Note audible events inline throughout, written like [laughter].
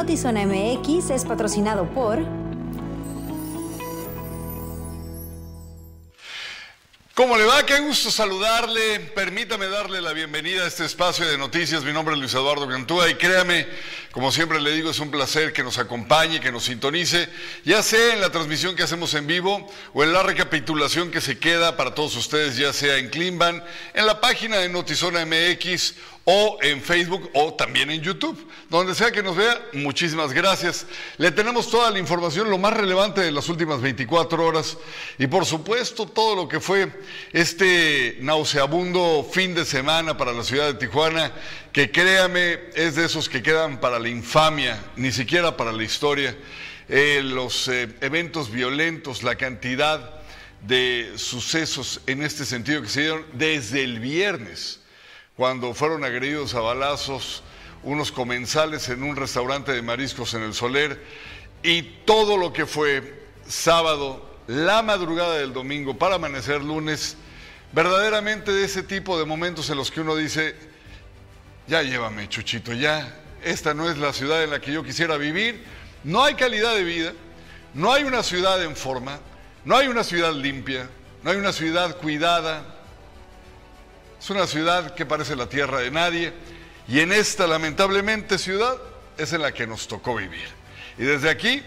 Notizona MX es patrocinado por... ¿Cómo le va? Qué gusto saludarle. Permítame darle la bienvenida a este espacio de noticias. Mi nombre es Luis Eduardo Cantúa y créame, como siempre le digo, es un placer que nos acompañe, que nos sintonice, ya sea en la transmisión que hacemos en vivo o en la recapitulación que se queda para todos ustedes, ya sea en Climban, en la página de Notizona MX o en Facebook o también en YouTube. Donde sea que nos vea, muchísimas gracias. Le tenemos toda la información, lo más relevante de las últimas 24 horas y por supuesto todo lo que fue este nauseabundo fin de semana para la ciudad de Tijuana, que créame es de esos que quedan para la infamia, ni siquiera para la historia. Eh, los eh, eventos violentos, la cantidad de sucesos en este sentido que se dieron desde el viernes cuando fueron agredidos a balazos unos comensales en un restaurante de mariscos en el Soler y todo lo que fue sábado, la madrugada del domingo para amanecer lunes, verdaderamente de ese tipo de momentos en los que uno dice, ya llévame Chuchito, ya, esta no es la ciudad en la que yo quisiera vivir, no hay calidad de vida, no hay una ciudad en forma, no hay una ciudad limpia, no hay una ciudad cuidada, es una ciudad que parece la tierra de nadie y en esta lamentablemente ciudad es en la que nos tocó vivir. Y desde aquí,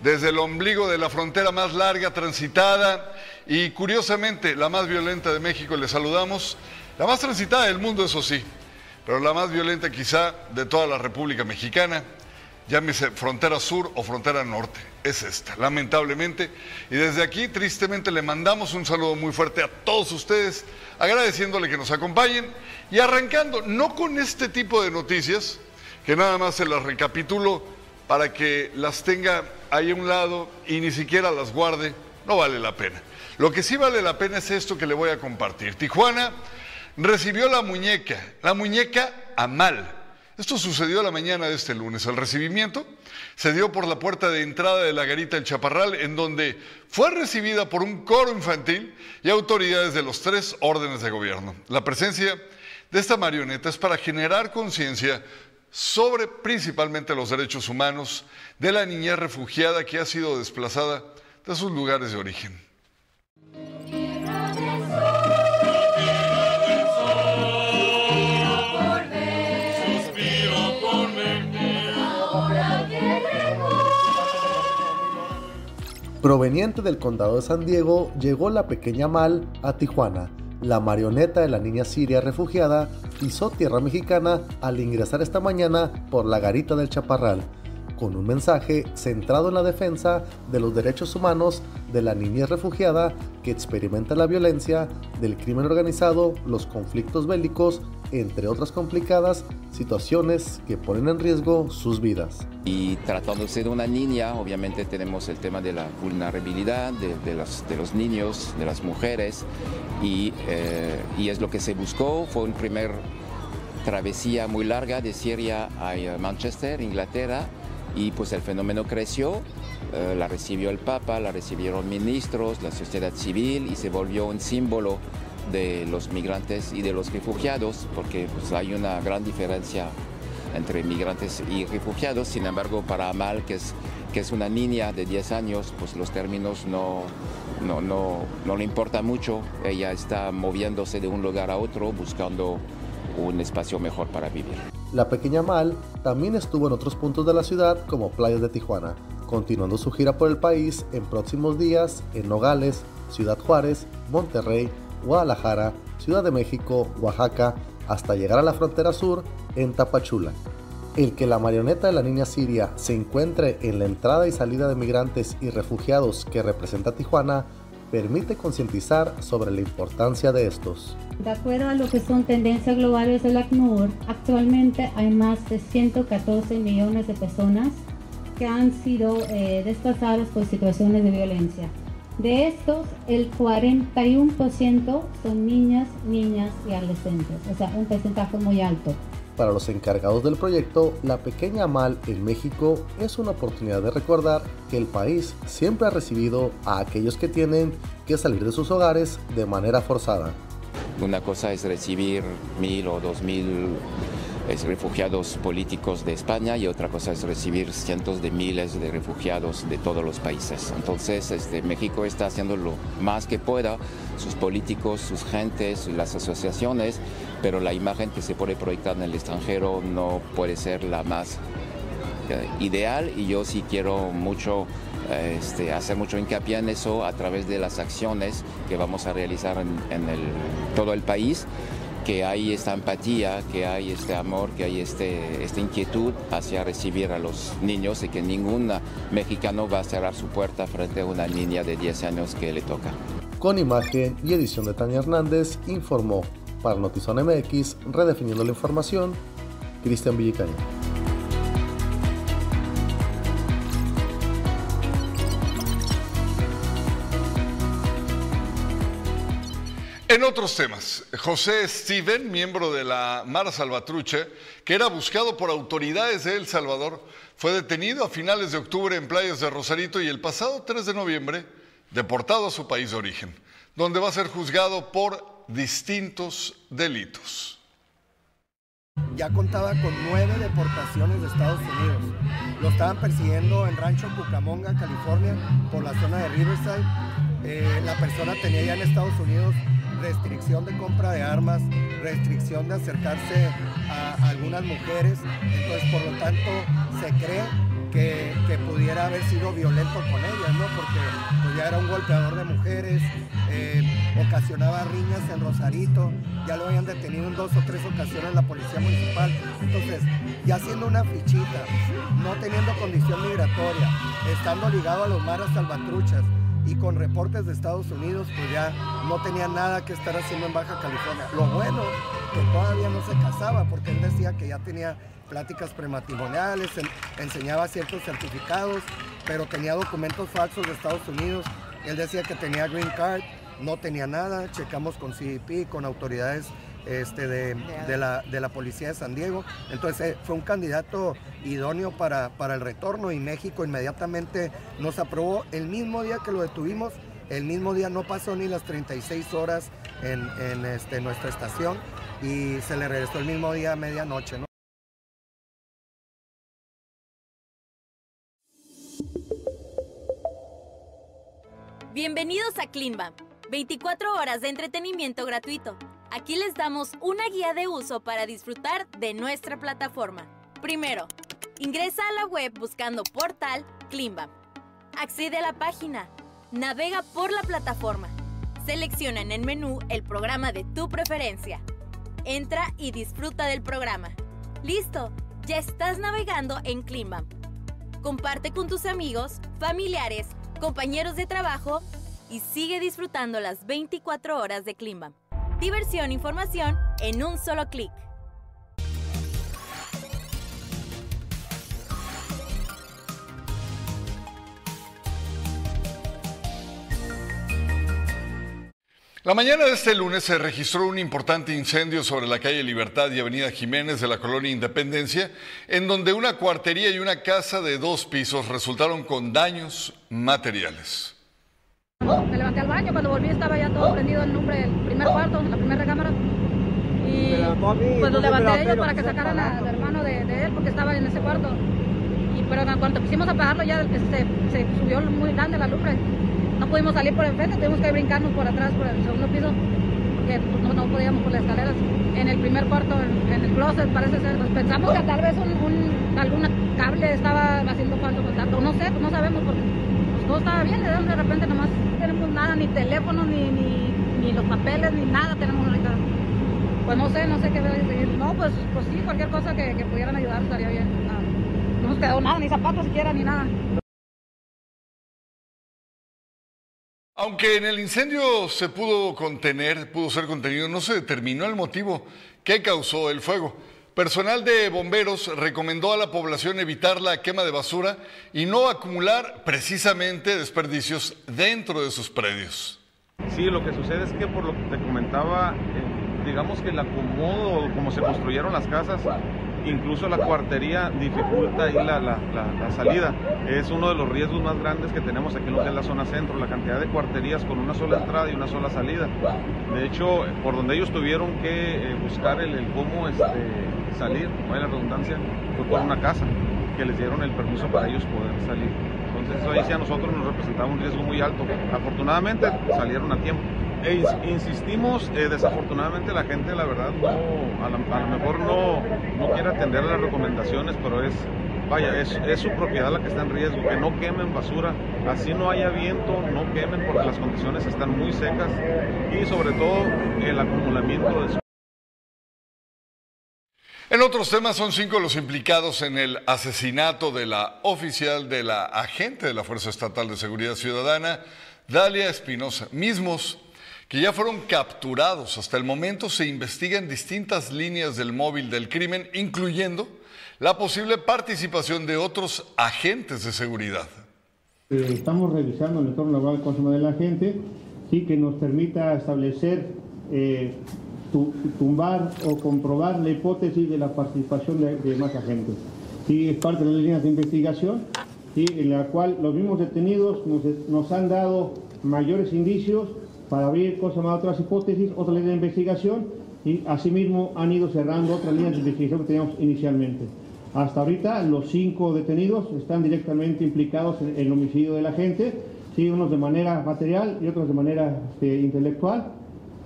desde el ombligo de la frontera más larga transitada y curiosamente la más violenta de México, le saludamos, la más transitada del mundo, eso sí, pero la más violenta quizá de toda la República Mexicana, llámese frontera sur o frontera norte, es esta, lamentablemente. Y desde aquí, tristemente, le mandamos un saludo muy fuerte a todos ustedes, agradeciéndole que nos acompañen y arrancando, no con este tipo de noticias, que nada más se las recapitulo para que las tenga ahí a un lado y ni siquiera las guarde, no vale la pena. Lo que sí vale la pena es esto que le voy a compartir. Tijuana recibió la muñeca, la muñeca Amal esto sucedió la mañana de este lunes. El recibimiento se dio por la puerta de entrada de la garita El Chaparral, en donde fue recibida por un coro infantil y autoridades de los tres órdenes de gobierno. La presencia de esta marioneta es para generar conciencia sobre principalmente los derechos humanos de la niña refugiada que ha sido desplazada de sus lugares de origen. Proveniente del condado de San Diego, llegó la pequeña Mal a Tijuana. La marioneta de la niña siria refugiada pisó tierra mexicana al ingresar esta mañana por la garita del Chaparral con un mensaje centrado en la defensa de los derechos humanos de la niñez refugiada que experimenta la violencia, del crimen organizado, los conflictos bélicos, entre otras complicadas situaciones que ponen en riesgo sus vidas. Y tratándose de una niña, obviamente tenemos el tema de la vulnerabilidad de, los, niños, de las mujeres, y, eh, y es lo que se buscó, fue un primer travesía muy larga de Siria a Manchester, Inglaterra, y pues el fenómeno creció, eh, la recibió el Papa, la recibieron ministros, la sociedad civil y se volvió un símbolo de los migrantes y de los refugiados, porque pues, hay una gran diferencia entre migrantes y refugiados. Sin embargo, para Amal, que es, que es una niña de 10 años, pues los términos no, no, no, no le importa mucho. Ella está moviéndose de un lugar a otro, buscando un espacio mejor para vivir. La pequeña Mal también estuvo en otros puntos de la ciudad como playas de Tijuana, continuando su gira por el país en próximos días en Nogales, Ciudad Juárez, Monterrey, Guadalajara, Ciudad de México, Oaxaca, hasta llegar a la frontera sur en Tapachula. El que la marioneta de la niña siria se encuentre en la entrada y salida de migrantes y refugiados que representa Tijuana permite concientizar sobre la importancia de estos. De acuerdo a lo que son tendencias globales del ACNUR, actualmente hay más de 114 millones de personas que han sido eh, desplazadas por situaciones de violencia. De estos, el 41% son niñas, niñas y adolescentes, o sea, un porcentaje muy alto. Para los encargados del proyecto, la pequeña Mal en México es una oportunidad de recordar que el país siempre ha recibido a aquellos que tienen que salir de sus hogares de manera forzada. Una cosa es recibir mil o dos mil es refugiados políticos de España y otra cosa es recibir cientos de miles de refugiados de todos los países. Entonces, este, México está haciendo lo más que pueda, sus políticos, sus gentes, las asociaciones, pero la imagen que se puede proyectar en el extranjero no puede ser la más eh, ideal y yo sí quiero mucho este, hacer mucho hincapié en eso a través de las acciones que vamos a realizar en, todo el país que hay esta empatía, que hay este amor, que hay este, esta inquietud hacia recibir a los niños y que ningún mexicano va a cerrar su puerta frente a una niña de 10 años que le toca. Con imagen y edición de Tania Hernández, informó para Notizón MX, redefiniendo la información, Cristian Villicaña. En otros temas, José Steven, miembro de la Mara Salvatrucha, que era buscado por autoridades de El Salvador, fue detenido a finales de octubre en playas de Rosarito y el pasado 3 de noviembre deportado a su país de origen, donde va a ser juzgado por distintos delitos. Ya contaba con nueve deportaciones de Estados Unidos. Lo estaban persiguiendo en Rancho Cucamonga, California, por la zona de Riverside. Eh, la persona tenía ya en Estados Unidos restricción de compra de armas, restricción de acercarse a, algunas mujeres, entonces por lo tanto se cree que, pudiera haber sido violento con ellas, ¿no? Porque pues, ya era un golpeador de mujeres, eh, ocasionaba riñas en Rosarito, ya lo habían detenido en dos o tres ocasiones la policía municipal. Entonces, ya siendo una fichita, no teniendo condición migratoria, estando ligado a los maras salvatruchas, y con reportes de Estados Unidos, pues ya no tenía nada que estar haciendo en Baja California. Lo bueno, que todavía no se casaba, porque él decía que ya tenía pláticas prematrimoniales, enseñaba ciertos certificados, pero tenía documentos falsos de Estados Unidos. Él decía que tenía green card, no tenía nada, checamos con CDP, con autoridades este, de, la, Policía de San Diego. Entonces fue un candidato idóneo para, para el retorno y México inmediatamente nos aprobó el mismo día que lo detuvimos. El mismo día no pasó ni las 36 horas en, este, nuestra estación y se le regresó el mismo día a medianoche. Bienvenidos a Cleanbam, 24 horas de entretenimiento gratuito. Aquí les damos una guía de uso para disfrutar de nuestra plataforma. Primero, ingresa a la web buscando portal Climbam. Accede a la página. Navega por la plataforma. Selecciona en el menú el programa de tu preferencia. Entra y disfruta del programa. ¡Listo! Ya estás navegando en Climbam. Comparte con tus amigos, familiares, compañeros de trabajo y sigue disfrutando las 24 horas de Climbam. Diversión e información en un solo clic. La mañana de este lunes se registró un importante incendio sobre la calle Libertad y Avenida Jiménez de la colonia Independencia, en donde una cuartería y una casa de dos pisos resultaron con daños materiales. Me levanté al baño, cuando volví estaba ya todo prendido el nombre del primer cuarto, la primera recámara. Y pues lo levanté a ellos para que sacaran al hermano de, él porque estaba en ese cuarto. Y pero cuando quisimos apagarlo ya se, se subió muy grande la lumbre. No pudimos salir por enfrente, tuvimos que brincarnos por atrás por el segundo piso porque pues, no, podíamos por las escaleras. En el primer cuarto, en, el closet parece ser, pues, pensamos que tal vez un, algún cable estaba haciendo falta contacto, no sé, pues no sabemos porque todo estaba bien, de repente nomás ni teléfono, ni, ni, los papeles, ni nada tenemos ahorita. Pues no sé, no sé qué seguir. No, pues, pues sí, cualquier cosa que, pudieran ayudar estaría bien. No, hemos quedado nada, ni zapatos siquiera, ni nada. Aunque en el incendio se pudo contener, pudo ser contenido, no se determinó el motivo que causó el fuego. Personal de bomberos recomendó a la población evitar la quema de basura y no acumular precisamente desperdicios dentro de sus predios. Sí, lo que sucede es que por lo que te comentaba, eh, digamos que el acomodo, como se construyeron las casas, incluso la cuartería dificulta ahí la, la, la, salida. Es uno de los riesgos más grandes que tenemos aquí en lo que es la zona centro, la cantidad de cuarterías con una sola entrada y una sola salida. De hecho, por donde ellos tuvieron que eh, buscar el, el cómo este, salir, hay la redundancia, fue por una casa, que les dieron el permiso para ellos poder salir. Entonces eso ahí sí a nosotros nos representaba un riesgo muy alto. Afortunadamente salieron a tiempo. E insistimos, eh, desafortunadamente la gente la verdad no, a, lo mejor no, no quiere atender las recomendaciones, pero es, vaya, es, es, su propiedad la que está en riesgo, que no quemen basura, así no haya viento, no quemen porque las condiciones están muy secas y sobre todo el acumulamiento de en otros temas son cinco los implicados en el asesinato de la oficial de la agente de la Fuerza Estatal de Seguridad Ciudadana, Dalia Espinosa, mismos que ya fueron capturados. Hasta el momento se investigan distintas líneas del móvil del crimen, incluyendo la posible participación de otros agentes de seguridad. Eh, estamos revisando el entorno laboral consumo de la gente, sí que nos permita establecer, eh, tumbar o comprobar la hipótesis de la participación de, más agentes. Sí, es parte de las líneas de investigación, sí, en la cual los mismos detenidos nos, nos han dado mayores indicios para abrir cosas más otras hipótesis, otras líneas de investigación y asimismo han ido cerrando otras líneas de investigación que teníamos inicialmente. Hasta ahorita los cinco detenidos están directamente implicados en el homicidio de la gente, ¿sí? unos de manera material y otros de manera este, intelectual,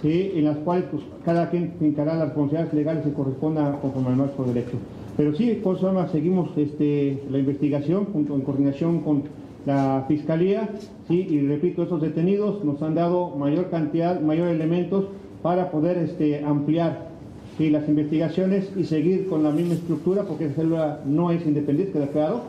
en las cuales pues, cada quien encarga las responsabilidades legales que correspondan conforme al marco de derecho. Pero sí, por eso seguimos este, la investigación junto, en coordinación con la Fiscalía, sí, y repito, estos detenidos nos han dado mayor cantidad, mayor elementos para poder este, ampliar las investigaciones y seguir con la misma estructura, porque esa célula no es independiente, queda claro,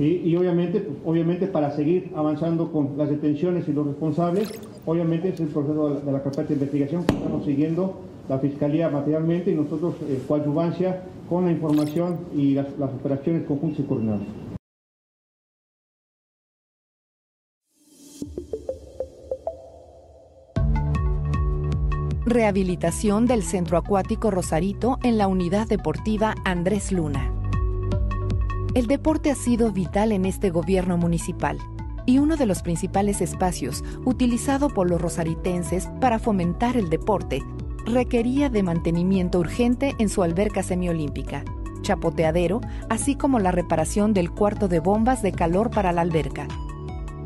y, obviamente, pues, obviamente para seguir avanzando con las detenciones y los responsables, obviamente es el proceso de la, carpeta de investigación que estamos siguiendo la Fiscalía materialmente y nosotros eh, coadyuvancia con la información y las, las operaciones conjuntas y coordinadas. Rehabilitación del Centro Acuático Rosarito en la Unidad Deportiva Andrés Luna. El deporte ha sido vital en este gobierno municipal y uno de los principales espacios utilizado por los rosaritenses para fomentar el deporte requería de mantenimiento urgente en su alberca semiolímpica, chapoteadero, así como la reparación del cuarto de bombas de calor para la alberca.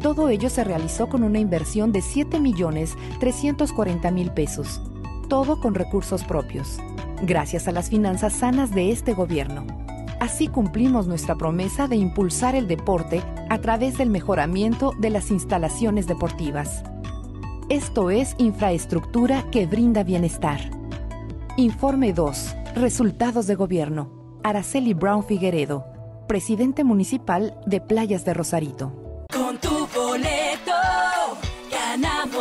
Todo ello se realizó con una inversión de 7.340.000 pesos todo con recursos propios, gracias a las finanzas sanas de este gobierno. Así cumplimos nuestra promesa de impulsar el deporte a través del mejoramiento de las instalaciones deportivas. Esto es infraestructura que brinda bienestar. Informe 2. Resultados de gobierno. Araceli Brown Figueredo, presidente municipal de Playas de Rosarito. Con tu boleto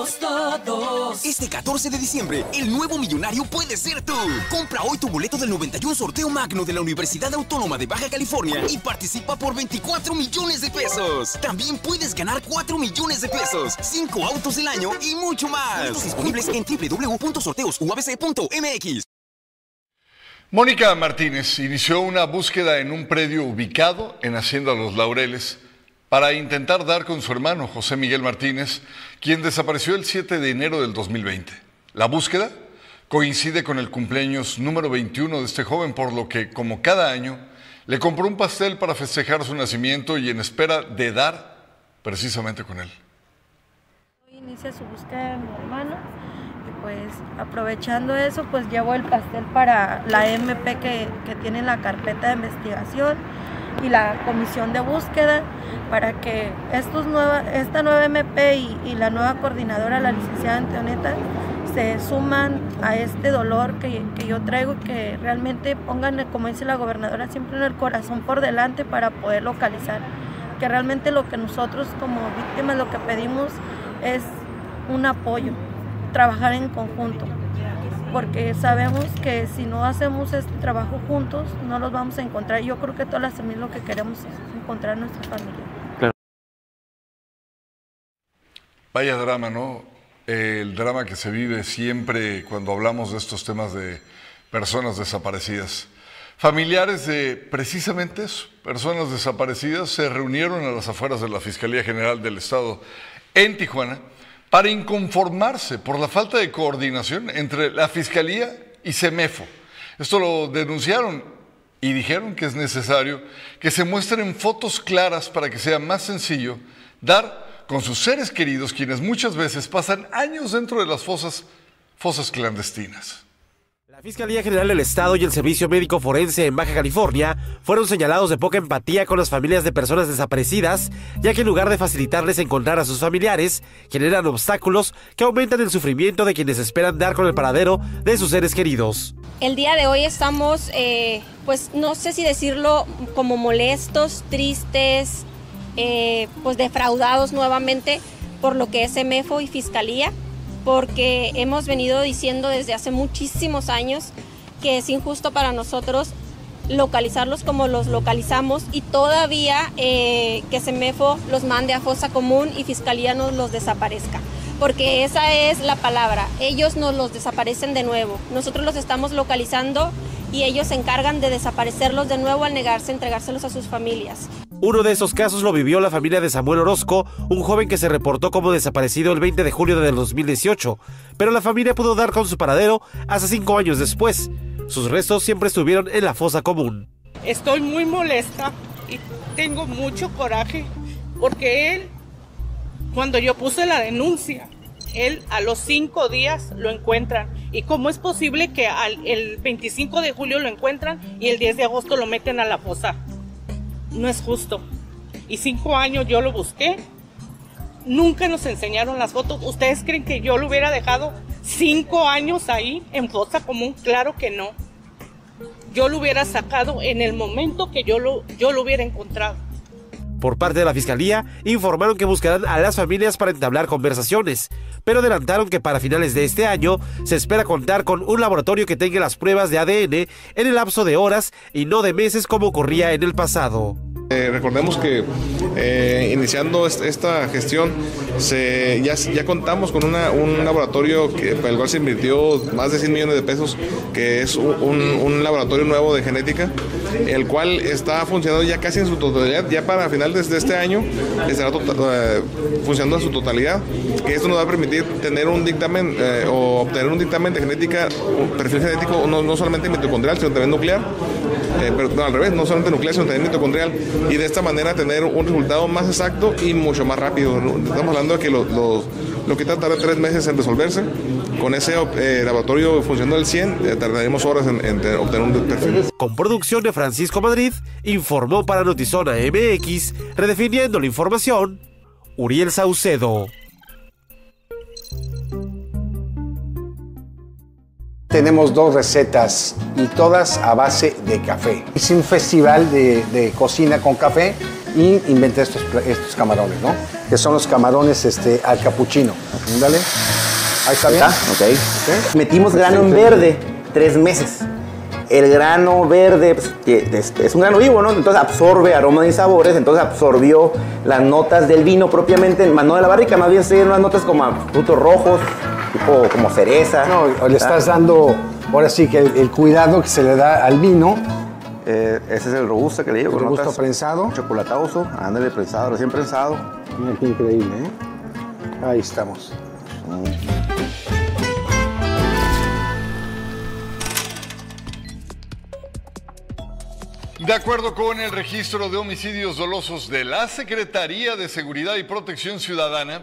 ganamos todos. Este 14 de diciembre, el nuevo millonario puede ser tú. Compra hoy tu boleto del 91 sorteo magno de la Universidad Autónoma de Baja California y participa por 24 millones de pesos. También puedes ganar 4 millones de pesos, 5 autos del año y mucho más. Disponibles en www.sorteosuabc.mx. Mónica Martínez inició una búsqueda en un predio ubicado en Hacienda Los Laureles para intentar dar con su hermano José Miguel Martínez, quien desapareció el 7 de enero del 2020. La búsqueda coincide con el cumpleaños número 21 de este joven, por lo que, como cada año, le compró un pastel para festejar su nacimiento y en espera de dar precisamente con él. Inicia su búsqueda de mi hermano y pues aprovechando eso pues llevo el pastel para la MP que, que tiene la carpeta de investigación y la comisión de búsqueda para que estos nueva, esta nueva MP y, la nueva coordinadora, la licenciada Antoneta, se suman a este dolor que, que yo traigo y que realmente pongan, como dice la gobernadora, siempre en el corazón por delante para poder localizar. Que realmente lo que nosotros como víctimas lo que pedimos es un apoyo, trabajar en conjunto porque sabemos que si no hacemos este trabajo juntos, no los vamos a encontrar. Yo creo que todas las familias lo que queremos es encontrar a nuestra familia. Claro. Vaya drama, ¿no? El drama que se vive siempre cuando hablamos de estos temas de personas desaparecidas. Familiares de precisamente eso, personas desaparecidas, se reunieron a las afueras de la Fiscalía General del Estado en Tijuana para inconformarse por la falta de coordinación entre la Fiscalía y CEMEFO. Esto lo denunciaron y dijeron que es necesario que se muestren fotos claras para que sea más sencillo dar con sus seres queridos, quienes muchas veces pasan años dentro de las fosas, fosas clandestinas. La Fiscalía General del Estado y el Servicio Médico Forense en Baja California fueron señalados de poca empatía con las familias de personas desaparecidas, ya que en lugar de facilitarles encontrar a sus familiares, generan obstáculos que aumentan el sufrimiento de quienes esperan dar con el paradero de sus seres queridos. El día de hoy estamos, eh, pues no sé si decirlo como molestos, tristes, eh, pues defraudados nuevamente por lo que es EMEFO y Fiscalía porque hemos venido diciendo desde hace muchísimos años que es injusto para nosotros localizarlos como los localizamos y todavía eh, que SEMEFO los mande a fosa común y Fiscalía nos los desaparezca. Porque esa es la palabra, ellos nos los desaparecen de nuevo. Nosotros los estamos localizando y ellos se encargan de desaparecerlos de nuevo al negarse a entregárselos a sus familias. Uno de esos casos lo vivió la familia de Samuel Orozco, un joven que se reportó como desaparecido el 20 de julio del 2018, pero la familia pudo dar con su paradero hasta cinco años después. Sus restos siempre estuvieron en la fosa común. Estoy muy molesta y tengo mucho coraje porque él, cuando yo puse la denuncia, él a los cinco días lo encuentran. ¿Y cómo es posible que al, el 25 de julio lo encuentran y el 10 de agosto lo meten a la fosa? No es justo. Y cinco años yo lo busqué. Nunca nos enseñaron las fotos. ¿Ustedes creen que yo lo hubiera dejado cinco años ahí en fosa común? Claro que no. Yo lo hubiera sacado en el momento que yo lo, yo lo hubiera encontrado. Por parte de la fiscalía, informaron que buscarán a las familias para entablar conversaciones, pero adelantaron que para finales de este año se espera contar con un laboratorio que tenga las pruebas de ADN en el lapso de horas y no de meses como ocurría en el pasado. Eh, recordemos que eh, iniciando esta gestión ya, contamos con un laboratorio para el cual se invirtió más de 100 millones de pesos, que es un, laboratorio nuevo de genética, el cual está funcionando ya casi en su totalidad, ya para finales de este año estará tota-, eh, funcionando en su totalidad, que esto nos va a permitir tener un dictamen o obtener un dictamen de genética, perfil genético no, no solamente mitocondrial, sino también nuclear, pero al revés, no solamente nuclear, sino también mitocondrial y de esta manera tener un resultado más exacto y mucho más rápido. Estamos hablando de que lo, lo que tarda tres meses en resolverse. Con ese eh, laboratorio funcionando al 100, eh, tardaremos horas en, obtener un perfil. Con producción de Francisco Madrid, informó para Notizona MX, redefiniendo la información, Uriel Saucedo. Tenemos dos recetas y todas a base de café. Hice un festival de, cocina con café y inventé estos, estos camarones, ¿no? Que son los camarones este, al capuchino. Dale. Ahí está bien. okay. Metimos grano en verde tres meses. El grano verde pues, es, un grano vivo, ¿no? Entonces absorbe aromas y sabores, entonces absorbió las notas del vino propiamente, más no de la barrica, más bien se unas notas como frutos rojos, tipo como cereza. No, le estás dando, ahora sí que el, cuidado que se le da al vino. Eh, ese es el robusto que le digo. El robusto prensado. Chocolatoso, ándale prensado, recién prensado. Mira qué increíble, ¿eh? Ahí estamos. De acuerdo con el registro de homicidios dolosos de la Secretaría de Seguridad y Protección Ciudadana,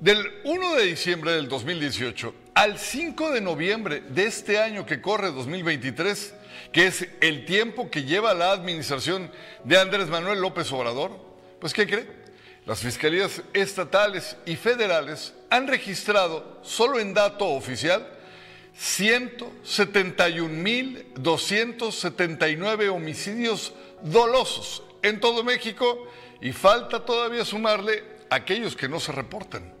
del 1 de diciembre del 2018 al 5 de noviembre de este año que corre 2023, que es el tiempo que lleva la administración de Andrés Manuel López Obrador, pues ¿qué cree? Las fiscalías estatales y federales han registrado, solo en dato oficial, 171.279 homicidios dolosos en todo México y falta todavía sumarle aquellos que no se reportan.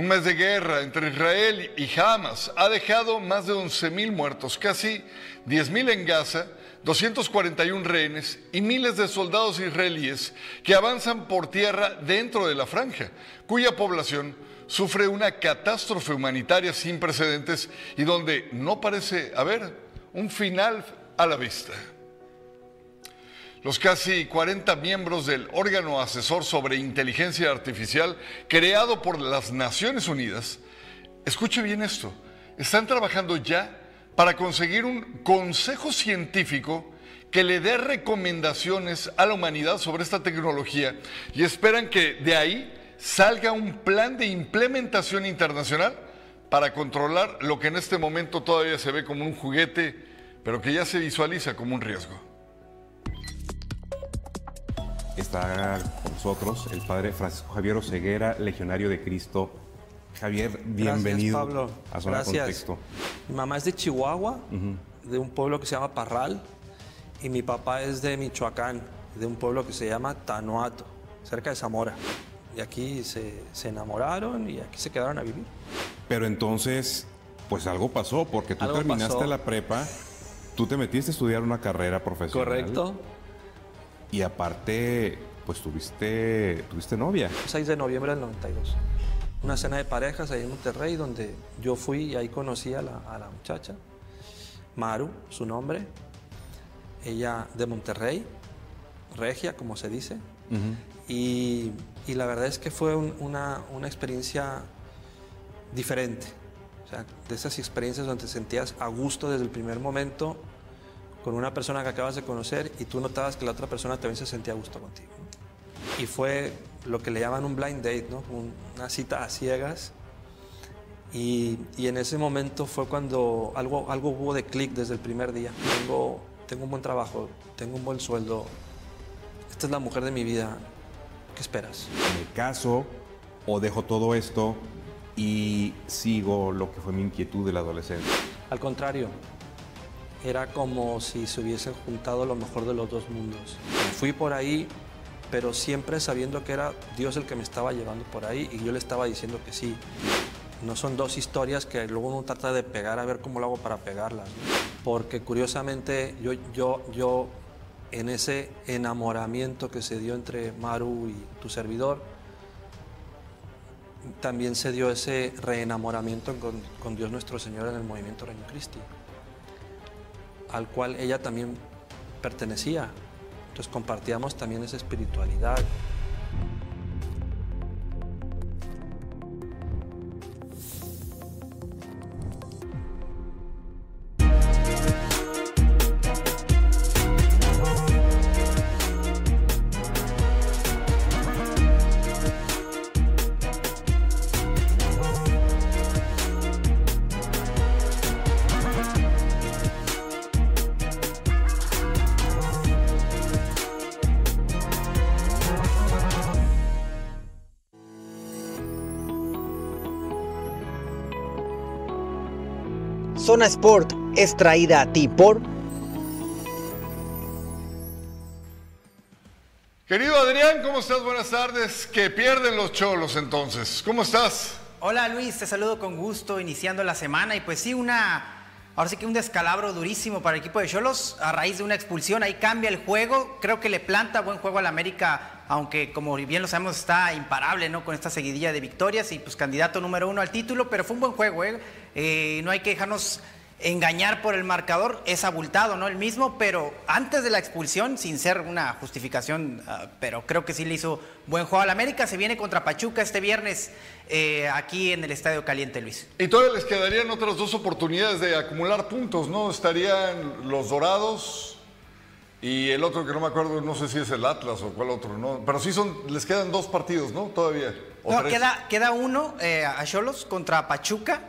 Un mes de guerra entre Israel y Hamas ha dejado más de 11.000 muertos, casi 10.000 en Gaza, 241 rehenes y miles de soldados israelíes que avanzan por tierra dentro de la franja, cuya población sufre una catástrofe humanitaria sin precedentes y donde no parece haber un final a la vista. Los casi 40 miembros del órgano asesor sobre inteligencia artificial creado por las Naciones Unidas, escuche bien esto, están trabajando ya para conseguir un consejo científico que le dé recomendaciones a la humanidad sobre esta tecnología y esperan que de ahí salga un plan de implementación internacional para controlar lo que en este momento todavía se ve como un juguete, pero que ya se visualiza como un riesgo. Está con nosotros el padre Francisco Javier Oseguera, legionario de Cristo. Javier, bienvenido Gracias, Pablo. a Zona Gracias. Contexto. Mi mamá es de Chihuahua, de un pueblo que se llama Parral, y mi papá es de Michoacán, de un pueblo que se llama Tanuato, cerca de Zamora. Y aquí se, se enamoraron y aquí se quedaron a vivir. Pero entonces, pues algo pasó, porque tú Algo terminaste pasó. la prepa, tú te metiste a estudiar una carrera profesional. Correcto. Y aparte, pues tuviste, tuviste novia. 6 de noviembre del 92. Una cena de parejas ahí en Monterrey donde yo fui y ahí conocí a la, a la muchacha, Maru, su nombre. Ella de Monterrey, regia, como se dice. Y, y la verdad es que fue un- una, una experiencia diferente. O sea, de esas experiencias donde te sentías a gusto desde el primer momento con una persona que acabas de conocer y tú notabas que la otra persona también se sentía a gusto contigo. ¿no? Y fue lo que le llaman un blind date, ¿no? Un- una cita a ciegas. Y, y en ese momento fue cuando algo, algo hubo de clic desde el primer día. Tengo, tengo un buen trabajo, tengo un buen sueldo. Esta es la mujer de mi vida. ¿Qué esperas? ¿Me caso o dejo todo esto y sigo lo que fue mi inquietud de la adolescencia? Al contrario, era como si se hubiesen juntado lo mejor de los dos mundos. Fui por ahí, pero siempre sabiendo que era Dios el que me estaba llevando por ahí y yo le estaba diciendo que sí. No son dos historias que luego uno trata de pegar a ver cómo lo hago para pegarlas. Porque curiosamente yo, yo, yo en ese enamoramiento que se dio entre Maru y tu servidor, también se dio ese reenamoramiento con, con Dios nuestro Señor en el movimiento Reino Christi, al cual ella también pertenecía. Entonces compartíamos también esa espiritualidad. Zona Sport es traída a ti por Querido Adrián, ¿cómo estás? Buenas tardes. Que pierden los cholos entonces. ¿Cómo estás? Hola Luis, te saludo con gusto iniciando la semana y pues sí, una, ahora sí que un descalabro durísimo para el equipo de Cholos a raíz de una expulsión, ahí cambia el juego, creo que le planta buen juego al América, aunque como bien lo sabemos está imparable ¿no? con esta seguidilla de victorias y pues candidato número uno al título, pero fue un buen juego, ¿eh? Eh, no hay que dejarnos engañar por el marcador, es abultado, ¿no? El mismo, pero antes de la expulsión, sin ser una justificación, ah, pero creo que sí le hizo buen juego al América, se viene contra Pachuca este viernes eh, aquí en el Estadio Caliente, Luis. Y todavía les quedarían otras dos oportunidades de acumular puntos, ¿no? Estarían los Dorados y el otro que no me acuerdo, no sé si es el Atlas o cuál otro, ¿no? Pero sí son, les quedan dos partidos, ¿no? Todavía. ¿O No, tres? queda, queda uno eh, a Cholos contra Pachuca.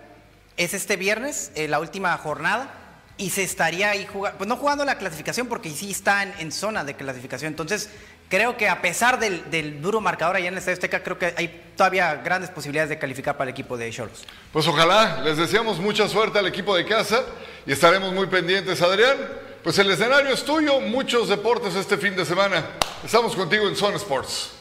Es este viernes, eh, la última jornada. Y se estaría ahí jugando, pues no jugando la clasificación porque sí está en, zona de clasificación. Entonces, creo que a pesar del, duro marcador allá en el Estadio Azteca, creo que hay todavía grandes posibilidades de calificar para el equipo de Cholos. Pues ojalá, les deseamos mucha suerte al equipo de casa y estaremos muy pendientes, Adrián. Pues el escenario es tuyo, muchos deportes este fin de semana. Estamos contigo en Zone Sports.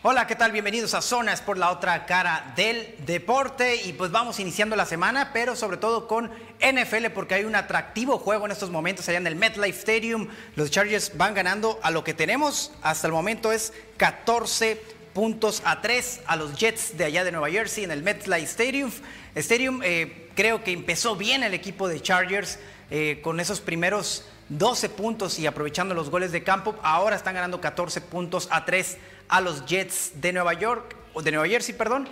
Hola, ¿qué tal? Bienvenidos a Zonas por la otra cara del deporte y pues vamos iniciando la semana, pero sobre todo con NFL porque hay un atractivo juego en estos momentos allá en el MetLife Stadium. Los Chargers van ganando a lo que tenemos hasta el momento es 14 puntos a tres a los Jets de allá de Nueva Jersey en el MetLife Stadium. Stadium eh, creo que empezó bien el equipo de Chargers eh, con esos primeros 12 puntos y aprovechando los goles de campo. Ahora están ganando 14 puntos a 3 a los Jets de Nueva York, o de Nueva Jersey, perdón,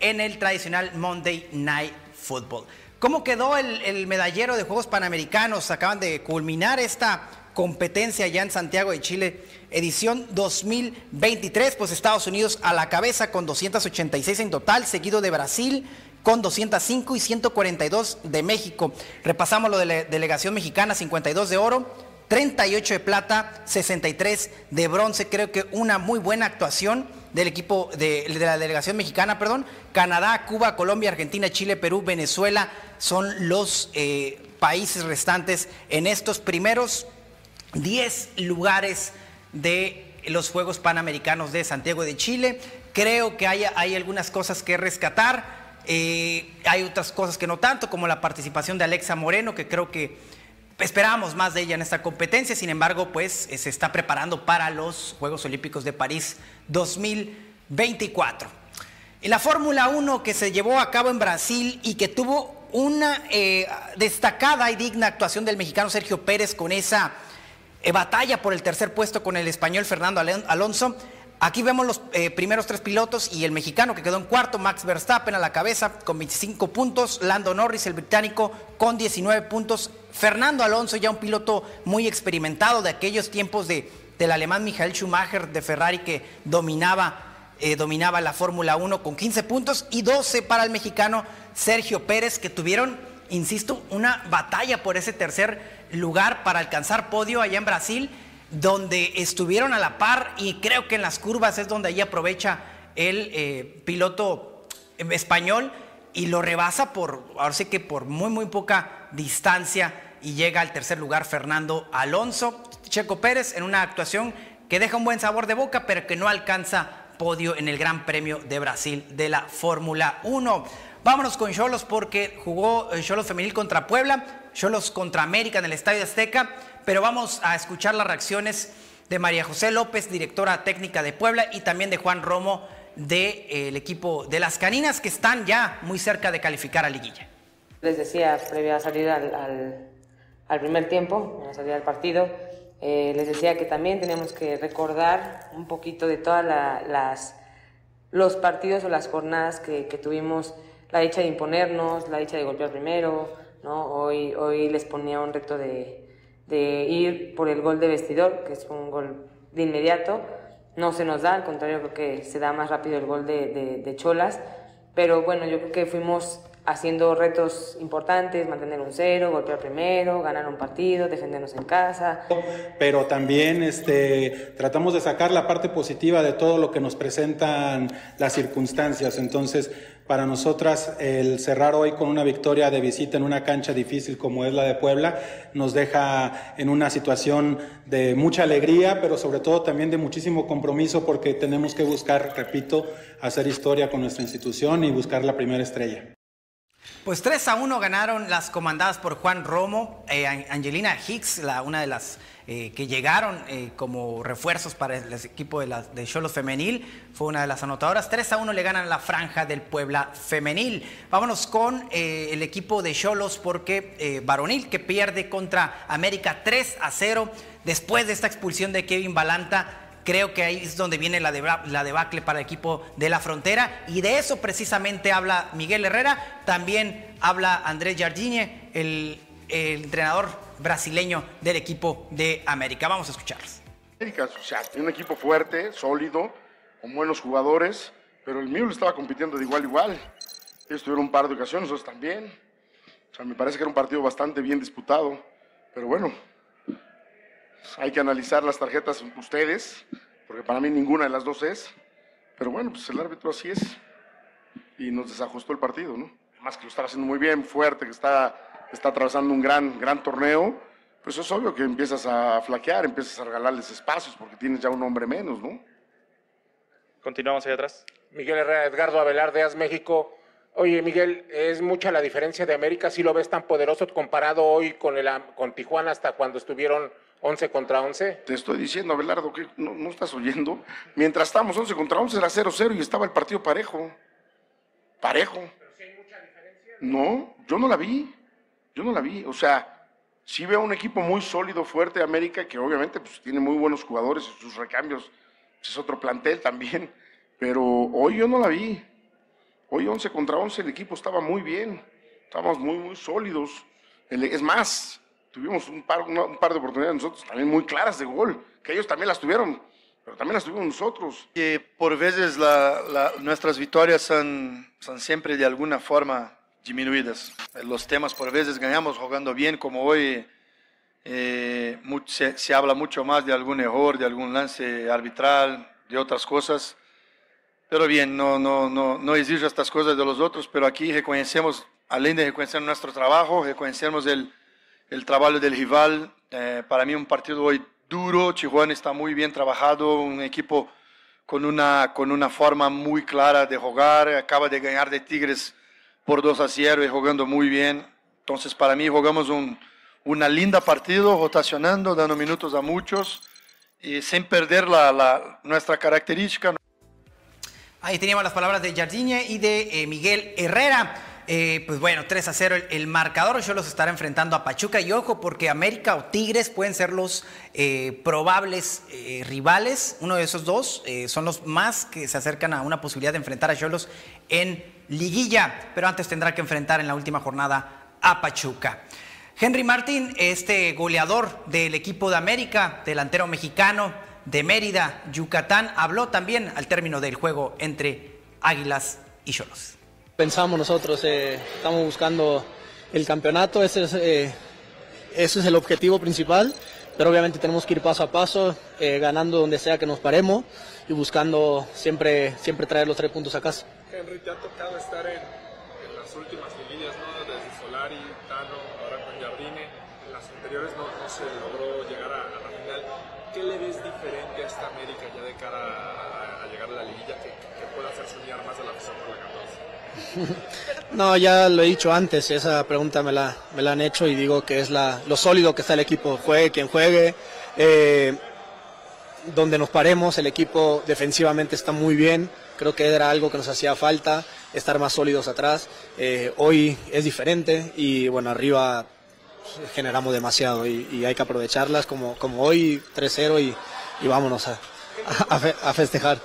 en el tradicional Monday Night Football. ¿Cómo quedó el, medallero de Juegos Panamericanos? Acaban de culminar esta competencia ya en Santiago de Chile, edición 2023, pues Estados Unidos a la cabeza con 286 en total, seguido de Brasil con 205 y 142 de México. Repasamos lo de la delegación mexicana, 52 de oro, 38 de plata, 63 de bronce. Creo que una muy buena actuación del equipo de, la delegación mexicana, perdón. Canadá, Cuba, Colombia, Argentina, Chile, Perú, Venezuela son los eh, países restantes en estos primeros 10 lugares de los Juegos Panamericanos de Santiago de Chile. Creo que hay, hay algunas cosas que rescatar. Eh, hay otras cosas que no tanto, como la participación de Alexa Moreno, que creo que esperábamos más de ella en esta competencia. Sin embargo, pues eh, se está preparando para los Juegos Olímpicos de París 2024. Y la Fórmula 1 que se llevó a cabo en Brasil y que tuvo una eh, destacada y digna actuación del mexicano Sergio Pérez con esa eh, batalla por el tercer puesto con el español Fernando Alonso. Aquí vemos los eh, primeros tres pilotos y el mexicano que quedó en cuarto, Max Verstappen a la cabeza con 25 puntos, Lando Norris, el británico, con 19 puntos, Fernando Alonso, ya un piloto muy experimentado de aquellos tiempos de, del alemán Michael Schumacher de Ferrari que dominaba, eh, dominaba la Fórmula 1 con 15 puntos y 12 para el mexicano Sergio Pérez que tuvieron, insisto, una batalla por ese tercer lugar para alcanzar podio allá en Brasil donde estuvieron a la par y creo que en las curvas es donde ahí aprovecha el eh, piloto español y lo rebasa por, ahora sí que por muy, muy poca distancia y llega al tercer lugar Fernando Alonso. Checo Pérez en una actuación que deja un buen sabor de boca, pero que no alcanza podio en el Gran Premio de Brasil de la Fórmula 1. Vámonos con Cholos porque jugó eh, Cholos Femenil contra Puebla, Cholos contra América en el Estadio Azteca pero vamos a escuchar las reacciones de María José López, directora técnica de Puebla, y también de Juan Romo del de, eh, equipo de las Caninas, que están ya muy cerca de calificar a liguilla. Les decía, previa a salir al, primer tiempo, a la salida del partido, eh, les decía que también tenemos que recordar un poquito de todas las los partidos o las jornadas que, tuvimos, la dicha de imponernos, la dicha de golpear primero, ¿no? Hoy les ponía un reto de, de ir por el gol de vestidor, que es un gol de inmediato. No se nos da, al contrario, creo que se da más rápido el gol de, de, Cholas. Pero bueno, yo creo que fuimos haciendo retos importantes, mantener un cero, golpear primero, ganar un partido, defendernos en casa. Pero también este, tratamos de sacar la parte positiva de todo lo que nos presentan las circunstancias. Entonces, para nosotras, el cerrar hoy con una victoria de visita en una cancha difícil como es la de Puebla nos deja en una situación de mucha alegría, pero sobre todo también de muchísimo compromiso porque tenemos que buscar, repito, hacer historia con nuestra institución y buscar la primera estrella. Pues 3 a 1 ganaron las comandadas por Juan Romo, eh, Angelina Hicks, la, una de las eh, que llegaron eh, como refuerzos para el equipo de Cholos Femenil, fue una de las anotadoras. 3 a 1 le ganan la franja del Puebla Femenil. Vámonos con el equipo de Cholos porque Varonil que pierde contra América 3 a 0 después de esta expulsión de Kevin Balanta Creo que ahí es donde viene la, debacle para el equipo de la frontera y de eso precisamente habla Miguel Herrera, también habla Andrés Jardine, el, entrenador brasileño del equipo de América. Vamos a escucharlos. América, o sea, tiene un equipo fuerte, sólido, con buenos jugadores, pero el mío estaba compitiendo de igual a igual. Ellos un par de ocasiones, nosotros también. O sea, me parece que era un partido bastante bien disputado, pero bueno, hay que analizar las tarjetas ustedes, porque para mí ninguna de las dos es. Pero bueno, pues el árbitro así es. Y nos desajustó el partido, ¿no? Además que lo está haciendo muy bien, fuerte, que está, está atravesando un gran, gran torneo. Pues es obvio que empiezas a flaquear, empiezas a regalarles espacios porque tienes ya un hombre menos, ¿no? Continuamos ahí atrás. Miguel Herrera, Edgardo Abelar de AS México. Oye, Miguel, es mucha la diferencia de América. Si lo ves tan poderoso comparado hoy con, el, con Tijuana hasta cuando estuvieron 11 contra 11. Te estoy diciendo, Abelardo, que no, estás oyendo. Mientras estábamos 11 contra 11 era 0-0 y estaba el partido parejo. Parejo. No, yo no la vi. Yo no la vi. O sea, sí veo un equipo muy sólido, fuerte, América, que obviamente pues, tiene muy buenos jugadores y sus recambios. Es otro plantel también. Pero hoy yo no la vi. Hoy 11 contra 11 el equipo estaba muy bien. Estábamos muy, muy sólidos. Es más, tuvimos un par, una- un par de oportunidades nosotros también muy claras de gol, que ellos también las tuvieron, pero también las tuvimos nosotros. que por veces la- la- nuestras victorias son, son siempre de alguna forma disminuidas. Los temas por veces ganamos jugando bien, como hoy eh, se, se habla mucho más de algún error, de algún lance arbitral, de otras cosas. Pero bien, no, no, no, no exijo estas cosas de los otros, pero aquí reconocemos, além de reconocer nuestro trabajo, reconocemos el, el trabajo del rival. Eh, para mí un partido hoy duro, Tijuana está muy bien trabajado, un equipo con una, con una forma muy clara de jugar, acaba de ganar de Tigres por 2 a 0 y jugando muy bien. Entonces para mí jugamos un, una linda partido, rotacionando, dando minutos a muchos y sin perder la, la- nuestra característica. Ahí teníamos las palabras de Jardine y de eh, Miguel Herrera. Eh, pues bueno, 3 a 0 el, marcador. Yo los estará enfrentando a Pachuca. Y ojo, porque América o Tigres pueden ser los eh, probables eh, rivales. Uno de esos dos son los más que se acercan a una posibilidad de enfrentar a Cholos en liguilla. Pero antes tendrá que enfrentar en la última jornada a Pachuca. Henry Martín, este goleador del equipo de América, delantero mexicano de Mérida, Yucatán, habló también al término del juego entre Águilas y Cholos. Pensamos nosotros, eh, estamos buscando el campeonato, ese es, eh, ese es el objetivo principal, pero obviamente tenemos que ir paso a paso, eh, ganando donde sea que nos paremos y buscando siempre, siempre traer los tres puntos a casa. Henry, te ha tocado estar en, en las últimas liguillas, ¿no? Desde Solari, Tano, ahora con Jardine. En las anteriores no, no se logró llegar a, a la final. ¿Qué le ves diferente a esta América ya de cara a, la liguilla que, pueda más la la 14? [laughs] No, ya lo he dicho antes, esa pregunta me la, me la han hecho y digo que es la, lo sólido que está el equipo, juegue quien juegue, eh, donde nos paremos, el equipo defensivamente está muy bien, creo que era algo que nos hacía falta, estar más sólidos atrás, Eh, hoy es diferente y bueno, arriba generamos demasiado y, hay que aprovecharlas como, como hoy 3-0 y, y vámonos a, a festejar.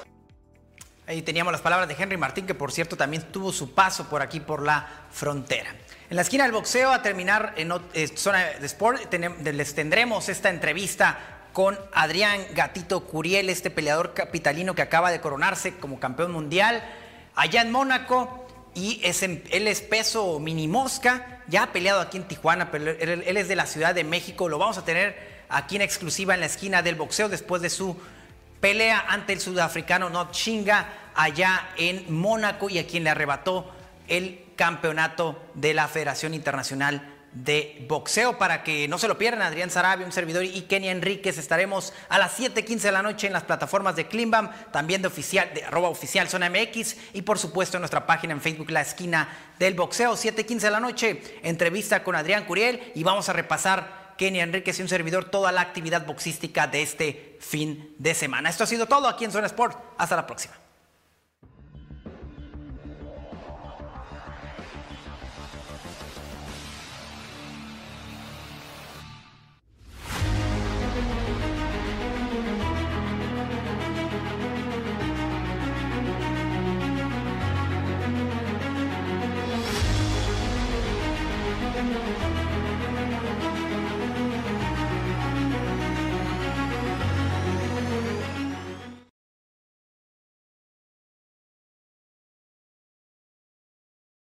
Ahí teníamos las palabras de Henry Martín, que por cierto también tuvo su paso por aquí, por la frontera. En la esquina del boxeo, a terminar en eh, zona de sport, les tendremos esta entrevista con Adrián Gatito Curiel, este peleador capitalino que acaba de coronarse como campeón mundial allá en Mónaco. Y es él es peso mini mosca, ya ha peleado aquí en Tijuana, pero él es de la Ciudad de México. Lo vamos a tener aquí en exclusiva en la esquina del boxeo después de su pelea ante el sudafricano Not Chinga allá en Mónaco y a quien le arrebató el campeonato de la Federación Internacional de Boxeo. Para que no se lo pierdan, Adrián Sarabia, un servidor y Kenny Enríquez estaremos a las 7:15 de la noche en las plataformas de Klimbam, también de oficial, de oficial zona MX y por supuesto en nuestra página en Facebook, La Esquina del Boxeo, 7:15 de la noche, entrevista con Adrián Curiel y vamos a repasar Kenny Enríquez y un servidor toda la actividad boxística de este fin de semana. Esto ha sido todo aquí en Zona Sport. Hasta la próxima.